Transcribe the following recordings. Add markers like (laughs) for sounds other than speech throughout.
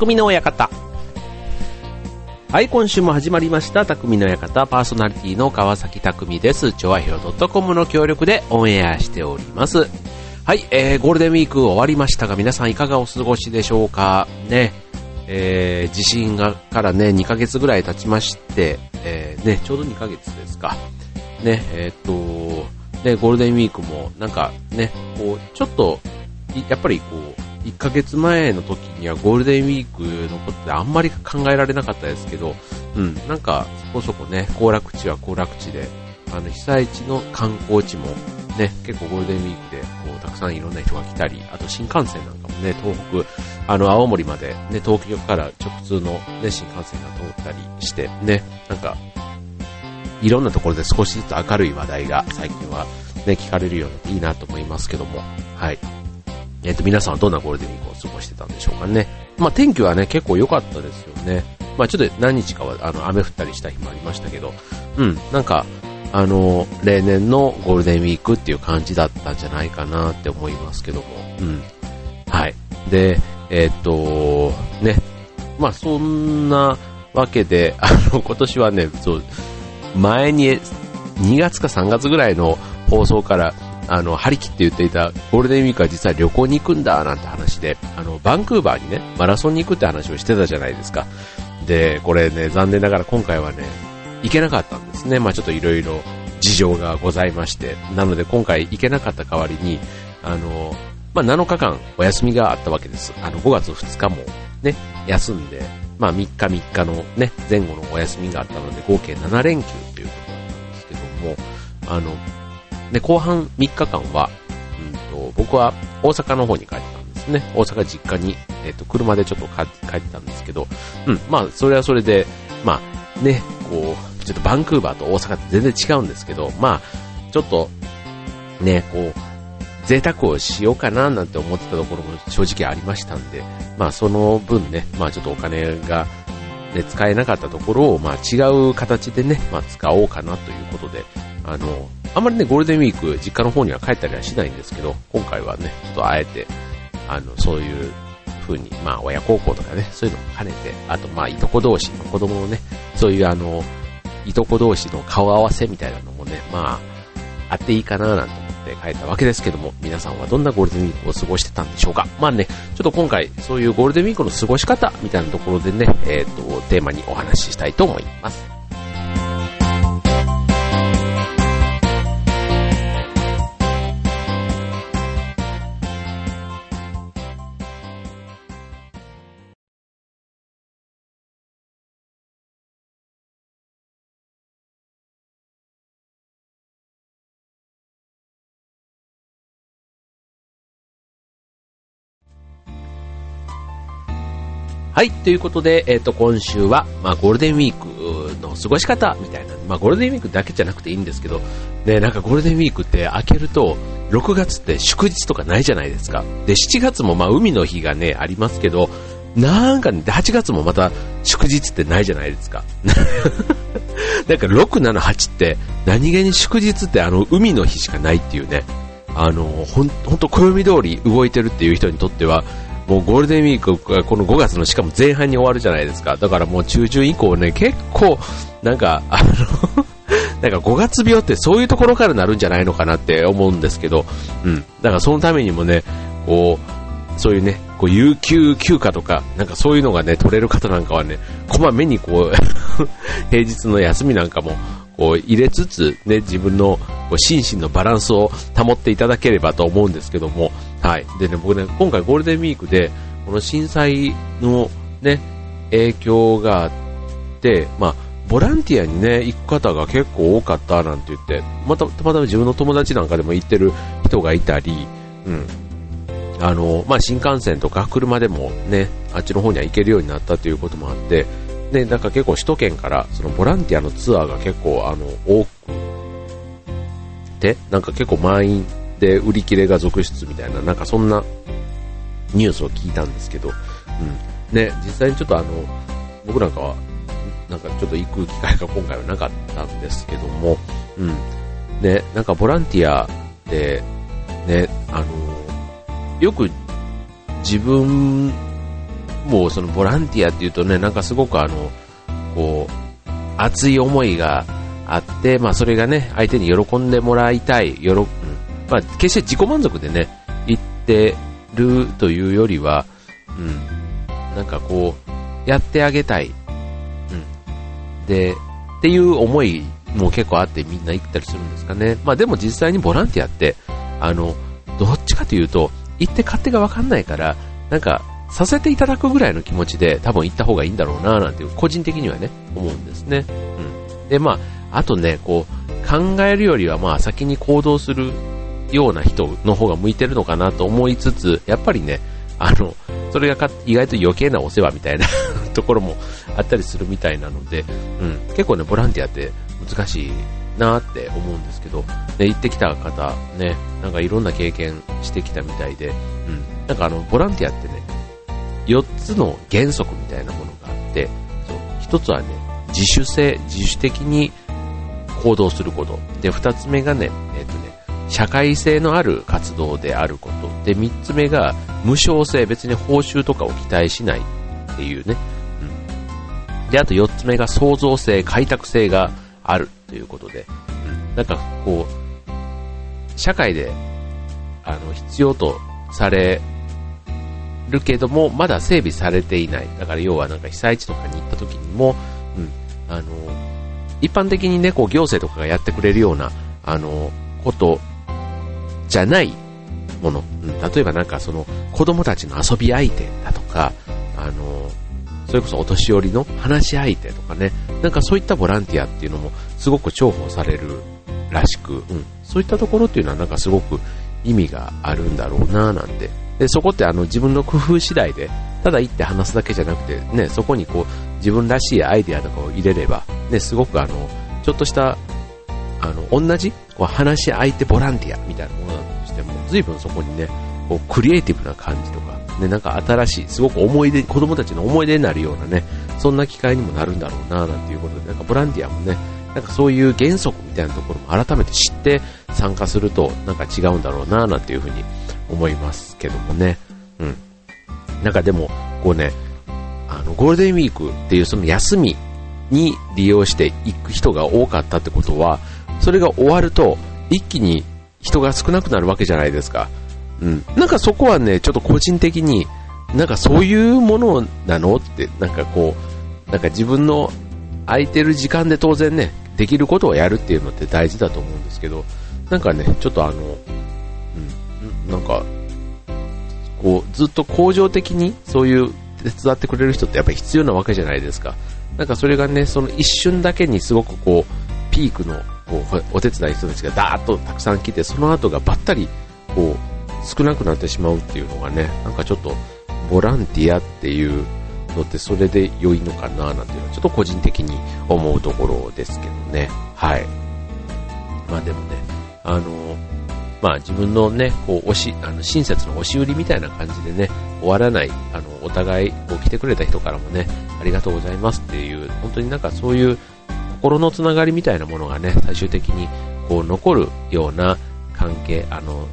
匠の館。はい、今週も始まりました、匠の館、パーソナリティの川崎匠です。超愛表 .com の協力でオンエアしております。はい、えー、ゴールデンウィーク終わりましたが、皆さんいかがお過ごしでしょうか？ね、えー、地震がからね、2ヶ月ぐらい経ちまして、えー、ね、ちょうど2ヶ月ですか。ね、えー、っと、ね、ゴールデンウィークも、なんかね、こう、ちょっと、やっぱりこう、1ヶ月前の時にはゴールデンウィークのことであんまり考えられなかったですけど、うん、なんかそこそこね、行楽地は行楽地で、あの被災地の観光地もね、結構ゴールデンウィークでこうたくさんいろんな人が来たり、あと新幹線なんかもね、東北、あの青森までね、東京から直通のね、新幹線が通ったりしてね、なんか、いろんなところで少しずつ明るい話題が最近はね、聞かれるようにいいなと思いますけども、はい。えっ、ー、と、皆さんはどんなゴールデンウィークを過ごしてたんでしょうかね。まあ、天気はね、結構良かったですよね。まあ、ちょっと何日かは、あの、雨降ったりした日もありましたけど、うん、なんか、あの、例年のゴールデンウィークっていう感じだったんじゃないかなって思いますけども、うん。はい。で、えっ、と、ね、まあ、そんなわけで、(laughs) あの、今年はね、そう、前に、2月か3月ぐらいの放送から、あの、張り切って言っていたゴールデンウィークは実は旅行に行くんだなんて話で、あの、バンクーバーにね、マラソンに行くって話をしてたじゃないですか。で、これね、残念ながら今回はね、行けなかったんですね。まあちょっといろいろ事情がございまして。なので今回行けなかった代わりに、あの、まあ7日間お休みがあったわけです。あの5月2日もね、休んで、まあ3日3日のね、前後のお休みがあったので合計7連休ということなんですけども、あの、で、後半3日間は、うんと、僕は大阪の方に帰ってたんですね。大阪実家に、えっ、と、車でちょっと帰ってたんですけど、うん、まあ、それはそれで、まあ、ね、こう、ちょっとバンクーバーと大阪って全然違うんですけど、まあ、ちょっと、ね、こう、贅沢をしようかななんて思ってたところも正直ありましたんで、まあその分ね、まあちょっとお金が、ね、使えなかったところを、まあ違う形でね、まあ使おうかなということで、あの、あんまりね、ゴールデンウィーク、実家の方には帰ったりはしないんですけど、今回はね、ちょっとあえて、あの、そういう風に、まあ、親孝行とかね、そういうのも兼ねて、あと、まあ、いとこ同士の子供のね、そういうあの、いとこ同士の顔合わせみたいなのもね、まあ、あっていいかななんて思って帰ったわけですけども、皆さんはどんなゴールデンウィークを過ごしてたんでしょうかまあね、ちょっと今回、そういうゴールデンウィークの過ごし方みたいなところでね、えっ、ー、と、テーマにお話ししたいと思います。はい、ということで、えっ、ー、と、今週は、まあ、ゴールデンウィークの過ごし方みたいな、まあ、ゴールデンウィークだけじゃなくていいんですけど、ね、なんかゴールデンウィークって開けると、6月って祝日とかないじゃないですか。で、7月もまあ、海の日がね、ありますけど、なんかね、8月もまた祝日ってないじゃないですか。(laughs) なんか6、7、8って何気に祝日ってあの海の日しかないっていうね、あの、ほん、ほんと暦通り動いてるっていう人にとっては、もうゴールデンウィークがこの5月のしかも前半に終わるじゃないですか。だからもう中旬以降ね、結構、なんか、あの (laughs) なんか5月病ってそういうところからなるんじゃないのかなって思うんですけど、うん。だからそのためにもね、こう、そういうね、こう有給休暇とか、なんかそういうのがね、取れる方なんかはね、こまめにこう (laughs) 平日の休みなんかも、こう入れつつ、ね、自分のこう心身のバランスを保っていただければと思うんですけども、はい。でね、僕ね、今回ゴールデンウィークで、この震災のね、影響があって、まあ、ボランティアにね、行く方が結構多かったなんて言って、また、たまたま自分の友達なんかでも行ってる人がいたり、うん。あの、まあ、新幹線とか車でもね、あっちの方には行けるようになったということもあって、で、なんか結構首都圏からそのボランティアのツアーが結構あの、多くて、なんか結構満員で売り切れが続出みたいな、なんかそんなニュースを聞いたんですけど、うん。ね、実際にちょっとあの、僕なんかは、なんかちょっと行く機会が今回はなかったんですけども、うん。ね、なんかボランティアで、ね、あの、よく自分もそのボランティアっていうとね、なんかすごくあの、こう、熱い思いがあって、まあそれがね、相手に喜んでもらいたい、喜、まあ決して自己満足でね、言ってるというよりは、うん、なんかこう、やってあげたい、うん、で、っていう思いも結構あってみんな行ったりするんですかね。まあでも実際にボランティアって、あの、どっちかというと、行って勝手がわかんないから、なんか、させていただくぐらいの気持ちで多分行った方がいいんだろうななんていう、個人的にはね、思うんですね。うん。で、まあ、あとね、こう、考えるよりはまあ先に行動するような人の方が向いてるのかなと思いつつ、やっぱりね、あの、それが意外と余計なお世話みたいな (laughs) ところもあったりするみたいなので、うん、結構ね、ボランティアって難しいなって思うんですけど、ね、行ってきた方、ね、なんかいろんな経験してきたみたいで、うん、なんかあの、ボランティアってね、4つの原則みたいなものがあって、そう。1つはね、自主性、自主的に行動すること。で、2つ目がね、えっ、とね、社会性のある活動であること。で、3つ目が無償性、別に報酬とかを期待しないっていうね。うん。で、あと4つ目が創造性、開拓性があるということで、うん。なんかこう、社会で、あの、必要とされるけども、まだ整備されていない。だから要はなんか被災地とかに行った時にも、うん、あの、一般的にね、こう行政とかがやってくれるような、あの、ことじゃないもの。うん、例えばなんかその子供たちの遊び相手だとか、あの、それこそお年寄りの話し相手とかね、なんかそういったボランティアっていうのもすごく重宝されるらしく、うん、そういったところっていうのはなんかすごく意味があるんだろうなぁなんて。で、そこってあの自分の工夫次第で、ただ行って話すだけじゃなくて、ね、そこにこう、自分らしいアイデアとかを入れれば、ね、すごくあの、ちょっとした、あの、同じ、こう、話し相手ボランティアみたいなものだとしても、随分そこにね、こう、クリエイティブな感じとか、ね、なんか新しい、すごく思い出、子供たちの思い出になるようなね、そんな機会にもなるんだろうな、なんていうことで、なんかボランティアもね、なんかそういう原則みたいなところも改めて知って参加すると、なんか違うんだろうな、なんていうふうに思いますけどもね。うん。なんかでも、こうね、あの、ゴールデンウィークっていうその休みに利用して行く人が多かったってことは、それが終わると、一気に人が少なくなるわけじゃないですか。うん。なんかそこはね、ちょっと個人的に、なんかそういうものなのって、なんかこう、なんか自分の空いてる時間で当然ね、できることをやるっていうのって大事だと思うんですけど、なんかね、ちょっとあの、うん、なんか、こう、ずっと恒常的にそういう手伝ってくれる人ってやっぱり必要なわけじゃないですか。なんかそれがね、その一瞬だけにすごくこう、ピークのこうお手伝い人たちがダーッとたくさん来て、その後がばったりこう、少なくなってしまうっていうのがね、なんかちょっとボランティアっていうのってそれで良いのかななんていうのはちょっと個人的に思うところですけどね。はい。まあでもね、あの、まあ自分のね、こう、押し、あの、親切の押し売りみたいな感じでね、終わらない、あの、お互い、こう、来てくれた人からもね、ありがとうございますっていう、本当になんかそういう心のつながりみたいなものがね、最終的に、こう、残るような関係、あの、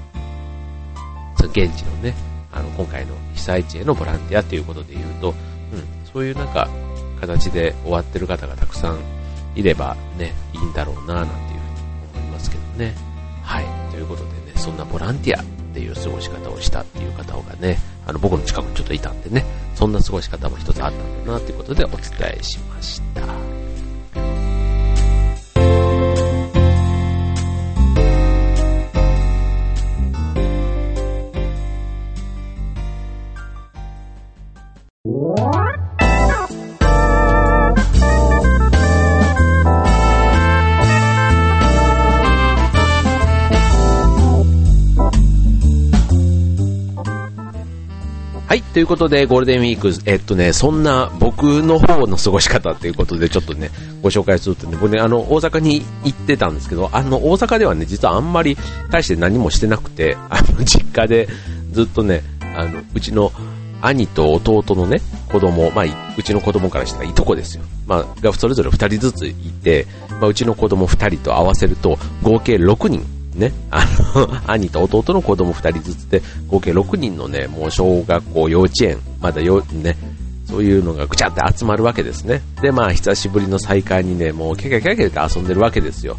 現地のね、あの、今回の被災地へのボランティアということで言うと、うん、そういうなんか、形で終わってる方がたくさんいればね、いいんだろうな、なんていうふうに思いますけどね。はい。ということでね、そんなボランティアっていう過ごし方をしたっていう方がね、あの僕の近くにちょっといたんでね、そんな過ごし方も一つあったんだなということでお伝えしました。はいということで、ゴールデンウィーク、えっとね、そんな僕の方の過ごし方ということで、ちょっとね、ご紹介するとね、僕ね、あの、大阪に行ってたんですけど、あの、大阪ではね、実はあんまり大して何もしてなくて、(laughs) あの、実家でずっとね、あの、うちの兄と弟のね、子供、まあ、うちの子供からしたらいとこですよ。まあ、がそれぞれ2人ずついて、まあ、うちの子供2人と合わせると、合計6人ね、あの、(laughs) 兄と弟の子供2人ずつで、合計6人のね、もう小学校、幼稚園、まだよ、ね、そういうのがぐちゃって集まるわけですね。で、まあ、久しぶりの再会にね、もうキャキャキャキャって遊んでるわけですよ。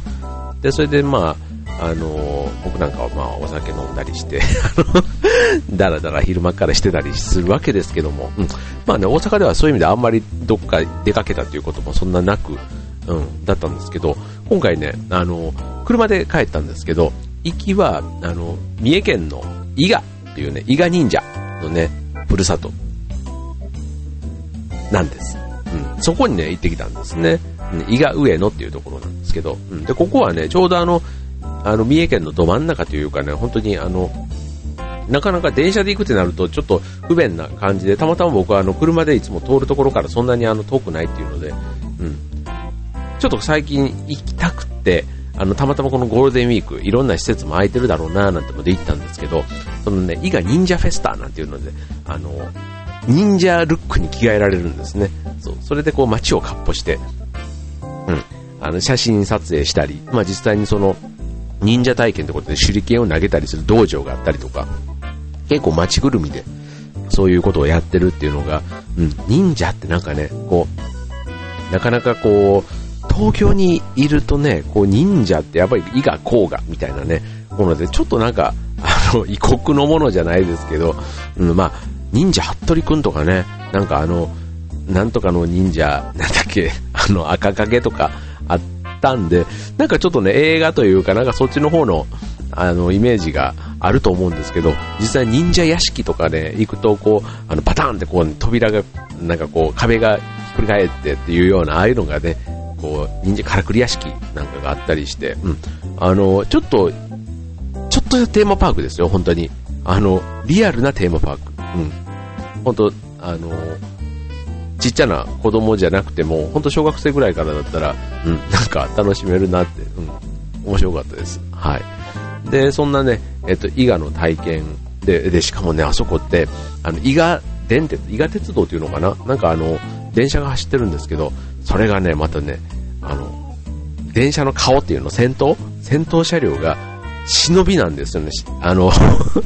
で、それでまあ、あの僕なんかはまあ、お酒飲んだりして、(laughs) あの、だらだら昼間からしてたりするわけですけども、うん。まあね、大阪ではそういう意味であんまりどっか出かけたということもそんななく、うん、だったんですけど、今回ね、あの、車で帰ったんですけど、行きは、あの、三重県の伊賀っていうね、伊賀忍者のね、ふるさとなんです。うん、そこにね、行ってきたんですね。伊賀上野っていうところなんですけど、うん、で、ここはね、ちょうどあの、あの、三重県のど真ん中というかね、本当にあの、なかなか電車で行くってなるとちょっと不便な感じで、たまたま僕はあの車でいつも通るところからそんなにあの遠くないっていうので、ちょっと最近行きたくて、あの、たまたまこのゴールデンウィーク、いろんな施設も空いてるだろうななんてので行ったんですけど、そのね、伊賀忍者フェスタなんていうので、あの、忍者ルックに着替えられるんですね。そう。それでこう街をかっ歩して、うん。あの、写真撮影したり、まあ実際にその、忍者体験ってことで手裏剣を投げたりする道場があったりとか、結構街ぐるみで、そういうことをやってるっていうのが、うん、忍者ってなんかね、こう、なかなかこう、東京にいるとね、こう忍者ってやっぱり伊賀甲賀みたいなね、もので、ちょっとなんか、あの、異国のものじゃないですけど、うん、まあ、忍者服部くんとかね、なんかあの、なんとかの忍者、なんだっけ、あの、赤影とかあったんで、なんかちょっとね、映画というか、なんかそっちの方の、あの、イメージがあると思うんですけど、実際忍者屋敷とかで、ね、行くと、こう、あの、パターンってこう、扉が、なんかこう、壁がひっくり返ってっていうような、ああいうのがね、こう、忍者からくり屋敷なんかがあったりして、うん。あの、ちょっと、ちょっとテーマパークですよ、本当に。あの、リアルなテーマパーク。うん。本当あの、ちっちゃな子供じゃなくても、本当小学生ぐらいからだったら、うん、なんか楽しめるなって、うん、面白かったです。はい。で、そんなね、えっと、伊賀の体験で、で、しかもね、あそこって、あの、伊賀電鉄、伊賀鉄道っていうのかな？なんかあの、電車が走ってるんですけど、それがね、またね、あの、電車の顔っていうの、先頭？先頭車両が忍びなんですよね。あの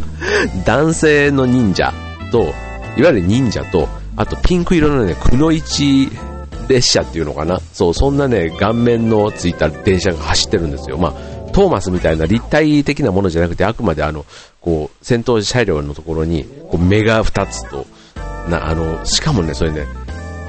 (laughs) 男性の忍者と、いわゆる忍者と、あとピンク色のね、くの一列車っていうのかなそう、そんなね、顔面のついた電車が走ってるんですよ。まあ、トーマスみたいな立体的なものじゃなくて、あくまであの、こう、戦闘車両のところに、こう、目が2つと、な、あの、しかもね、それね、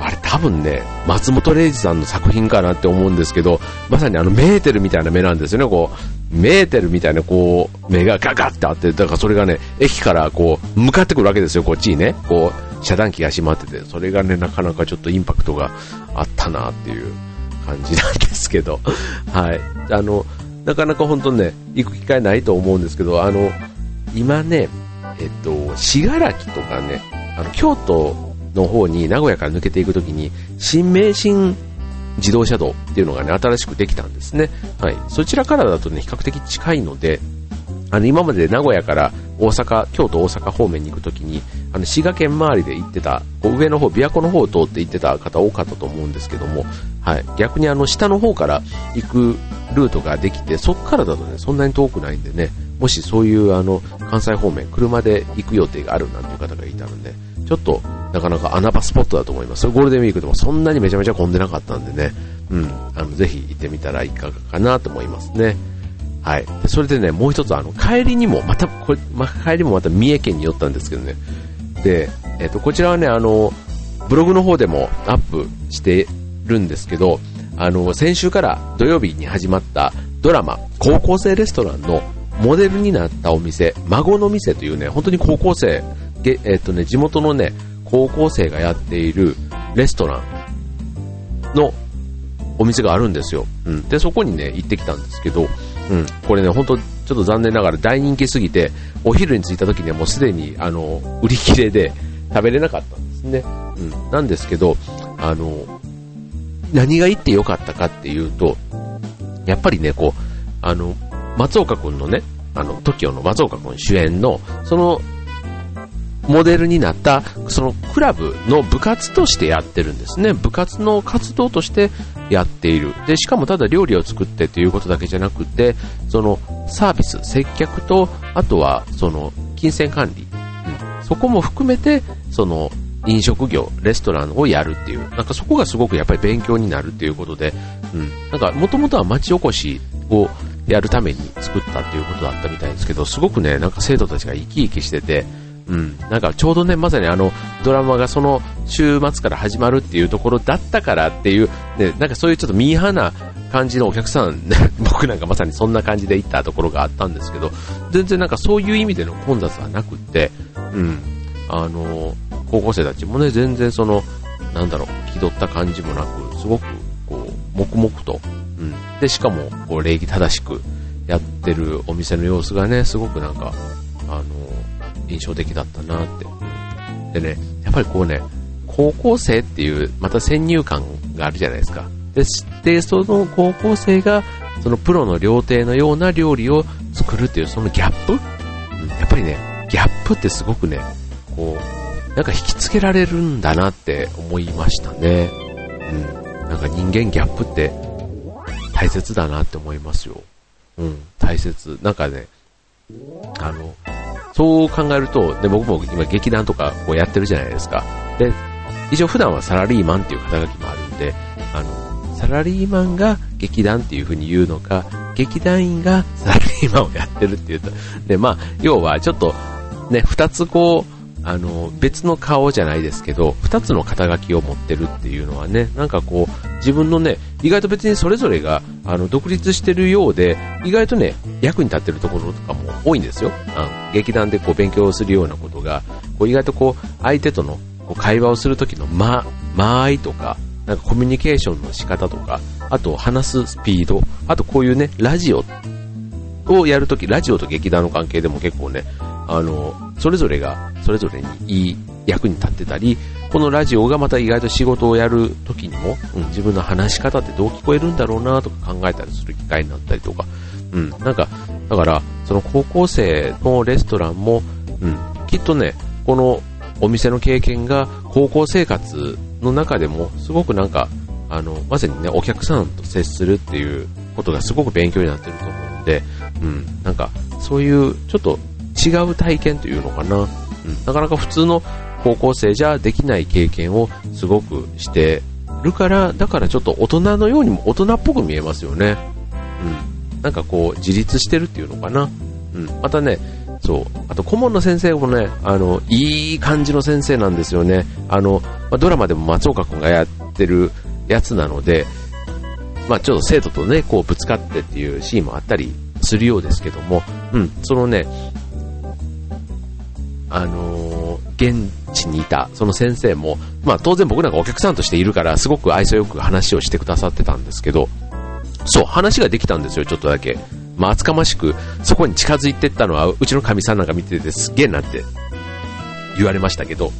あれ多分ね、松本零士さんの作品かなって思うんですけど、まさにあのメーテルみたいな目なんですよね、こう、メーテルみたいなこう、目がガガってあって、だからそれがね、駅からこう、向かってくるわけですよ、こっちにね。こう、遮断機が閉まってて、それがね、なかなかちょっとインパクトがあったなっていう感じなんですけど、(laughs) はい。あの、なかなか本当ね、行く機会ないと思うんですけど、あの、今ね、えっと、信楽とかね、あの、京都の方に名古屋から抜けていくときに、新名神自動車道っていうのがね、新しくできたんですね。はい。そちらからだとね、比較的近いので、あの、今まで名古屋から大阪、京都、大阪方面に行くときに、あの、滋賀県周りで行ってた、こう上の方、琵琶湖の方を通って行ってた方多かったと思うんですけども、はい。逆にあの、下の方から行くルートができて、そこからだとね、そんなに遠くないんでね、もしそういうあの、関西方面、車で行く予定があるなんていう方がいたので、ちょっと、なかなか穴場スポットだと思います。ゴールデンウィークでもそんなにめちゃめちゃ混んでなかったんでね、うん、あの、ぜひ行ってみたらいかがかなと思いますね。はい。それでね、もう一つ、あの、帰りにも、また、これ、ま帰りもまた三重県に寄ったんですけどね。で、えっ、と、こちらはね、あの、ブログの方でもアップしてるんですけど、あの、先週から土曜日に始まったドラマ、高校生レストランのモデルになったお店、孫の店というね、本当に高校生、えっ、とね、地元のね、高校生がやっているレストランのお店があるんですよ。うん。で、そこにね、行ってきたんですけど、うん、これね、ほんと、ちょっと残念ながら大人気すぎて、お昼に着いた時にはもうすでに、あの、売り切れで食べれなかったんですね。うん、なんですけど、あの、何が言ってよかったかっていうと、やっぱりね、こう、あの、松岡くんのね、あの、TOKIO の松岡くん主演の、その、モデルになった、そのクラブの部活としてやってるんですね。部活の活動として、やっている。で、しかもただ料理を作ってということだけじゃなくて、そのサービス、接客と、あとはその金銭管理、うん、そこも含めて、その飲食業、レストランをやるっていう、なんかそこがすごくやっぱり勉強になるっていうことで、うん、なんかもともとは町おこしをやるために作ったっていうことだったみたいですけど、すごくね、なんか生徒たちが生き生きしてて、うん、なんかちょうどね、まさにあのドラマがその週末から始まるっていうところだったからっていう、ね、なんかそういうちょっとミーハーな感じのお客さん、ね、僕なんかまさにそんな感じで行ったところがあったんですけど、全然なんかそういう意味での混雑はなくって、うん、あの、高校生たちもね、全然その、なんだろう、気取った感じもなく、すごく、こう、黙々と、うん。で、しかも、こう、礼儀正しくやってるお店の様子がね、すごくなんか、あの、印象的だったなって。でね、やっぱりこうね、高校生っていう、また先入観があるじゃないですか。で、でその高校生が、そのプロの料亭のような料理を作るっていう、そのギャップ、うん、やっぱりね、ギャップってすごくね、こう、なんか引きつけられるんだなって思いましたね。うん。なんか人間ギャップって大切だなって思いますよ。うん、大切。なんかね、あの、そう考えると、で、僕も今劇団とかこうやってるじゃないですか。で、一応普段はサラリーマンっていう肩書きもあるんで、あの、サラリーマンが劇団っていう風に言うのか、劇団員がサラリーマンをやってるっていうと、で、まあ、要はちょっと、ね、二つこう、あの、別の顔じゃないですけど、二つの肩書きを持ってるっていうのはね、なんかこう、自分のね、意外と別にそれぞれが、あの、独立してるようで、意外とね、役に立ってるところとかも多いんですよ。あの劇団でこう勉強するようなことが、こう意外とこう、相手とのこう会話をするときの間、間合いとか、なんかコミュニケーションの仕方とか、あと話すスピード、あとこういうね、ラジオをやるとき、ラジオと劇団の関係でも結構ね、あの、それぞれが、それぞれにいい役に立ってたり、このラジオがまた意外と仕事をやるときにも、うん、自分の話し方ってどう聞こえるんだろうなとか考えたりする機会になったりとか、うん、なんか、だから、その高校生のレストランも、うん、きっとね、このお店の経験が高校生活の中でもすごくなんか、あの、まさにね、お客さんと接するっていうことがすごく勉強になってると思うんで、うん、なんか、そういうちょっと違う体験というのかな、うん、なかなか普通の高校生じゃできない経験をすごくしてるから、だからちょっと大人のようにも大人っぽく見えますよね。うん。なんかこう、自立してるっていうのかな。うん。またね、そう。あと、顧問の先生もね、あの、いい感じの先生なんですよね。あの、ま、ドラマでも松岡君がやってるやつなので、まあ、ちょっと生徒とね、こうぶつかってっていうシーンもあったりするようですけども、うん、そのね、あのー、現地にいた、その先生も、まあ当然僕なんかお客さんとしているから、すごく愛想よく話をしてくださってたんですけど、そう、話ができたんですよ、ちょっとだけ。まあ厚かましく、そこに近づいていったのは、うちのかみさんなんか見ててすげえなって言われましたけど、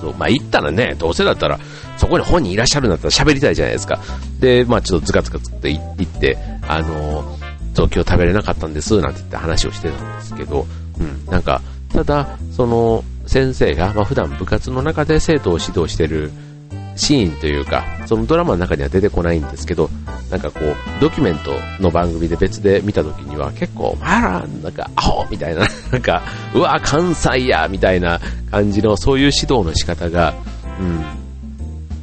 そう、まあ行ったらね、どうせだったら、そこに本人いらっしゃるんだったら喋りたいじゃないですか。で、まあちょっとズカズカつって行って、あのー、そう、今日食べれなかったんです、なんて言って話をしてたんですけど、うん、なんか、ただ、その先生が、まあ、普段部活の中で生徒を指導してるシーンというか、そのドラマの中には出てこないんですけど、なんかこう、ドキュメントの番組で別で見た時には結構、あら、なんか、アホみたいな、(laughs) なんか、うわ、関西やみたいな感じの、そういう指導の仕方が、うん、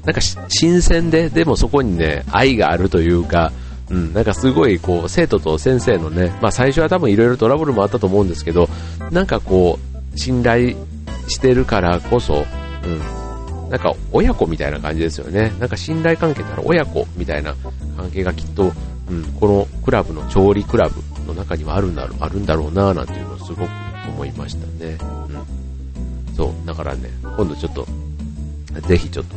なんか新鮮で、でもそこにね、愛があるというか、うん、なんかすごいこう生徒と先生のね、まあ、最初は多分いろいろトラブルもあったと思うんですけど、なんかこう信頼してるからこそ、うん、なんか親子みたいな感じですよね。なんか信頼関係なら親子みたいな関係がきっと、うん、このクラブの調理クラブの中にはあるんだろうあるんだろうななんていうのをすごく思いましたね。うん、そう、だからね、今度ちょっと、ぜひちょっと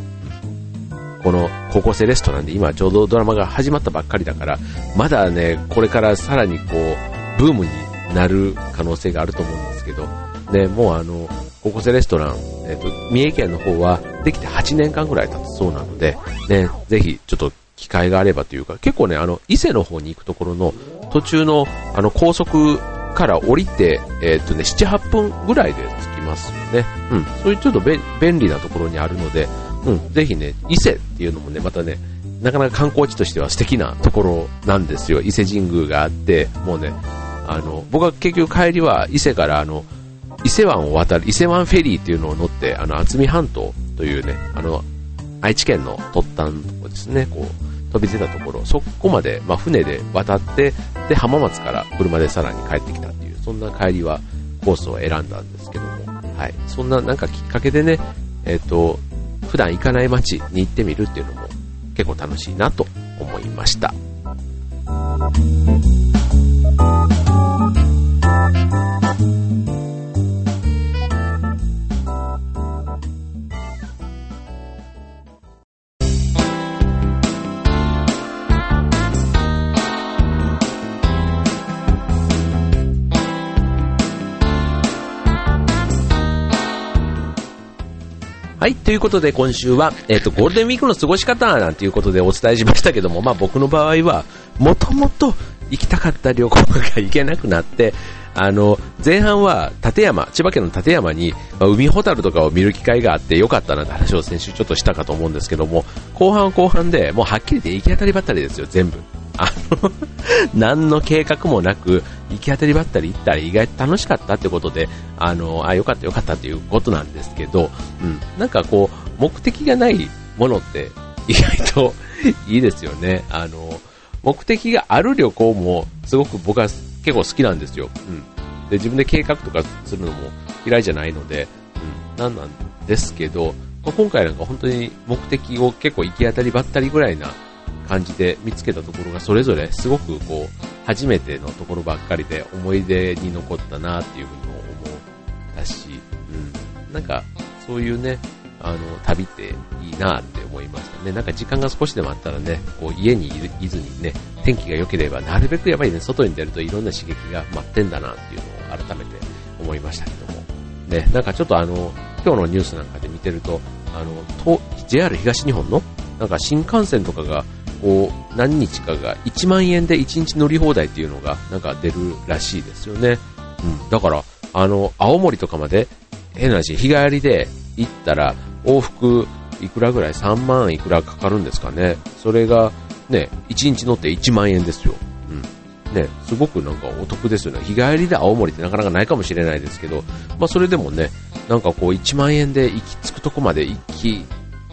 この高校生レストランで今ちょうどドラマが始まったばっかりだから、まだね、これからさらにこう、ブームになる可能性があると思うんですけど、ね、もうあの、高校生レストラン、えっ、と、三重県の方はできて8年間ぐらい経つそうなので、ね、ぜひちょっと機会があればというか、結構ね、あの、伊勢の方に行くところの途中のあの高速から降りて、えっ、とね、7、8分ぐらいで着きますよね。うん。そういうちょっと便利なところにあるので、うん、ぜひね、伊勢っていうのもね、またね、なかなか観光地としては素敵なところなんですよ。伊勢神宮があって、もうね、あの、僕は結局帰りは伊勢からあの、伊勢湾を渡る、伊勢湾フェリーっていうのを乗って、あの、渥美半島というね、あの、愛知県の突端のとこですね、こう、飛び出たところ、そこまで、まあ、船で渡って、で、浜松から車でさらに帰ってきたっていう、そんな帰りはコースを選んだんですけども、はい。そんななんかきっかけでね、えっ、ー、と、普段行かない街に行ってみるっていうのも結構楽しいなと思いました。ということで今週は、えっ、と、ゴールデンウィークの過ごし方なんていうことでお伝えしましたけども、まあ僕の場合は、もともと行きたかった旅行が行けなくなって、あの、前半は立山、千葉県の立山に、海ホタルとかを見る機会があってよかったなって話を先週ちょっとしたかと思うんですけども、後半は後半でもうはっきり言って行き当たりばったりですよ、全部。あの (laughs) 何の計画もなく、行き当たりばったり行ったら意外と楽しかったってことで、あの、あ、よかったよかったっていうことなんですけど、うん、なんかこう、目的がないものって意外といいですよね。あの、目的がある旅行もすごく僕は結構好きなんですよ。うん。で、自分で計画とかするのも嫌いじゃないので、うん、なんなんですけど、まあ、今回なんか本当に目的を結構行き当たりばったりぐらいな感じで見つけたところがそれぞれすごくこう初めてのところばっかりで思い出に残ったなっていうふうにも思ったし、うん、なんかそういうね、あの旅っていいなって思いましたね。なんか時間が少しでもあったらね、こう家にいずにね、天気が良ければなるべくやっぱりね、外に出るといろんな刺激が待ってんだなっていうのを改めて思いましたけども。ね、なんかちょっとあの、今日のニュースなんかで見てると、あの、JR 東日本の？なんか新幹線とかがこう、何日かが1万円で1日乗り放題っていうのがなんか出るらしいですよね。うん。だから、あの、青森とかまで、変な話、日帰りで行ったら、往復いくらぐらい ?3 万いくらかかるんですかね？それが、ね、1日乗って1万円ですよ。うん。ね、すごくなんかお得ですよね。日帰りで青森ってなかなかないかもしれないですけど、まあそれでもね、なんかこう1万円で行き着くとこまで行き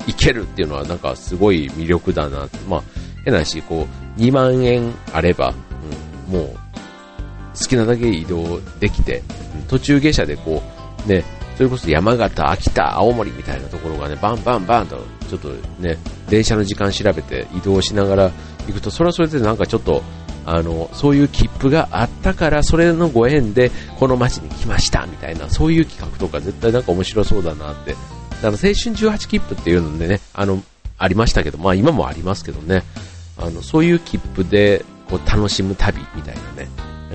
いけるっていうのはなんかすごい魅力だなまあ、変な話、こう、2万円あれば、うん、もう、好きなだけ移動できて、途中下車でこう、ね、それこそ山形、秋田、青森みたいなところがね、バンバンバンと、ちょっとね、電車の時間調べて移動しながら行くと、それはそれでなんかちょっと、あの、そういう切符があったから、それのご縁で、この街に来ました、みたいな、そういう企画とか絶対なんか面白そうだなって。あの、青春18切符っていうのでね、あの、ありましたけど、まあ今もありますけどね、あの、そういう切符で、こう、楽しむ旅みたいなね、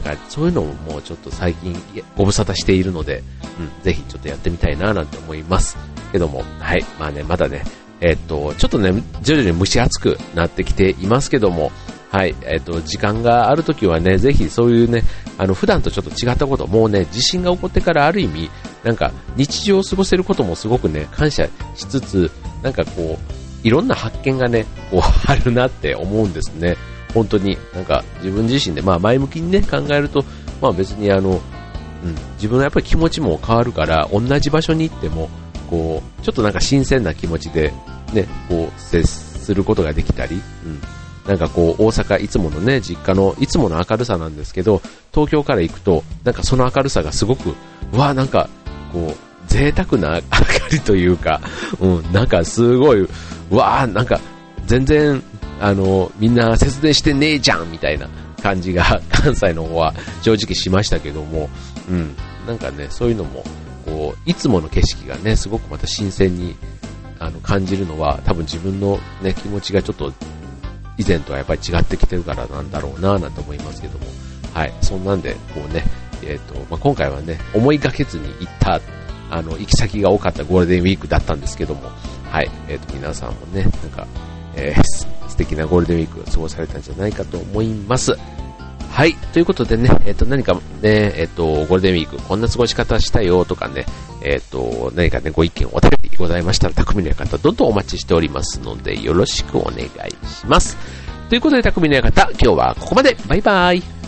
かそういうのももうちょっと最近ご無沙汰しているので、うん、ぜひちょっとやってみたいななんて思います。けども、はい、まあね、まだね、え、っと、ちょっとね、徐々に蒸し暑くなってきていますけども、はい、えっ、と、時間があるときはね、ぜひそういうね、あの、普段とちょっと違ったこと、もうね、地震が起こってからある意味、なんか、日常を過ごせることもすごくね、感謝しつつ、なんかこう、いろんな発見がね、こう、あるなって思うんですね。本当に、なんか、自分自身で、まあ、前向きにね、考えると、まあ別にあの、うん、自分のやっぱり気持ちも変わるから、同じ場所に行っても、こう、ちょっとなんか新鮮な気持ちで、ね、こう、接することができたり、うん、なんかこう、大阪、いつものね、実家の、いつもの明るさなんですけど、東京から行くと、なんかその明るさがすごく、うわなんか、こう、贅沢な (laughs) 明かりというか、うん、なんかすごい、うわなんか、全然、あの、みんな節電してねえじゃんみたいな感じが、(laughs) 関西の方は正直しましたけども、うん、なんかね、そういうのも、こう、いつもの景色がね、すごくまた新鮮に、あの、感じるのは、多分自分のね、気持ちがちょっと以前とはやっぱり違ってきてるからなんだろうななんて思いますけども、はい、そんなんで、こうね、えっ、ー、と、まあ、今回はね、思いがけずに行った、あの、行き先が多かったゴールデンウィークだったんですけども、はい、えっ、ー、と、皆さんもね、なんか、えー、素敵なゴールデンウィークを過ごされたんじゃないかと思います。はい、ということでね、えっ、ー、と、何かね、えっ、ー、と、ゴールデンウィーク、こんな過ごし方したよとかね、えっ、ー、と、何かね、ご意見お便りございましたら、匠の館、どんどんお待ちしておりますので、よろしくお願いします。ということで、匠の館、今日はここまで。バイバイ。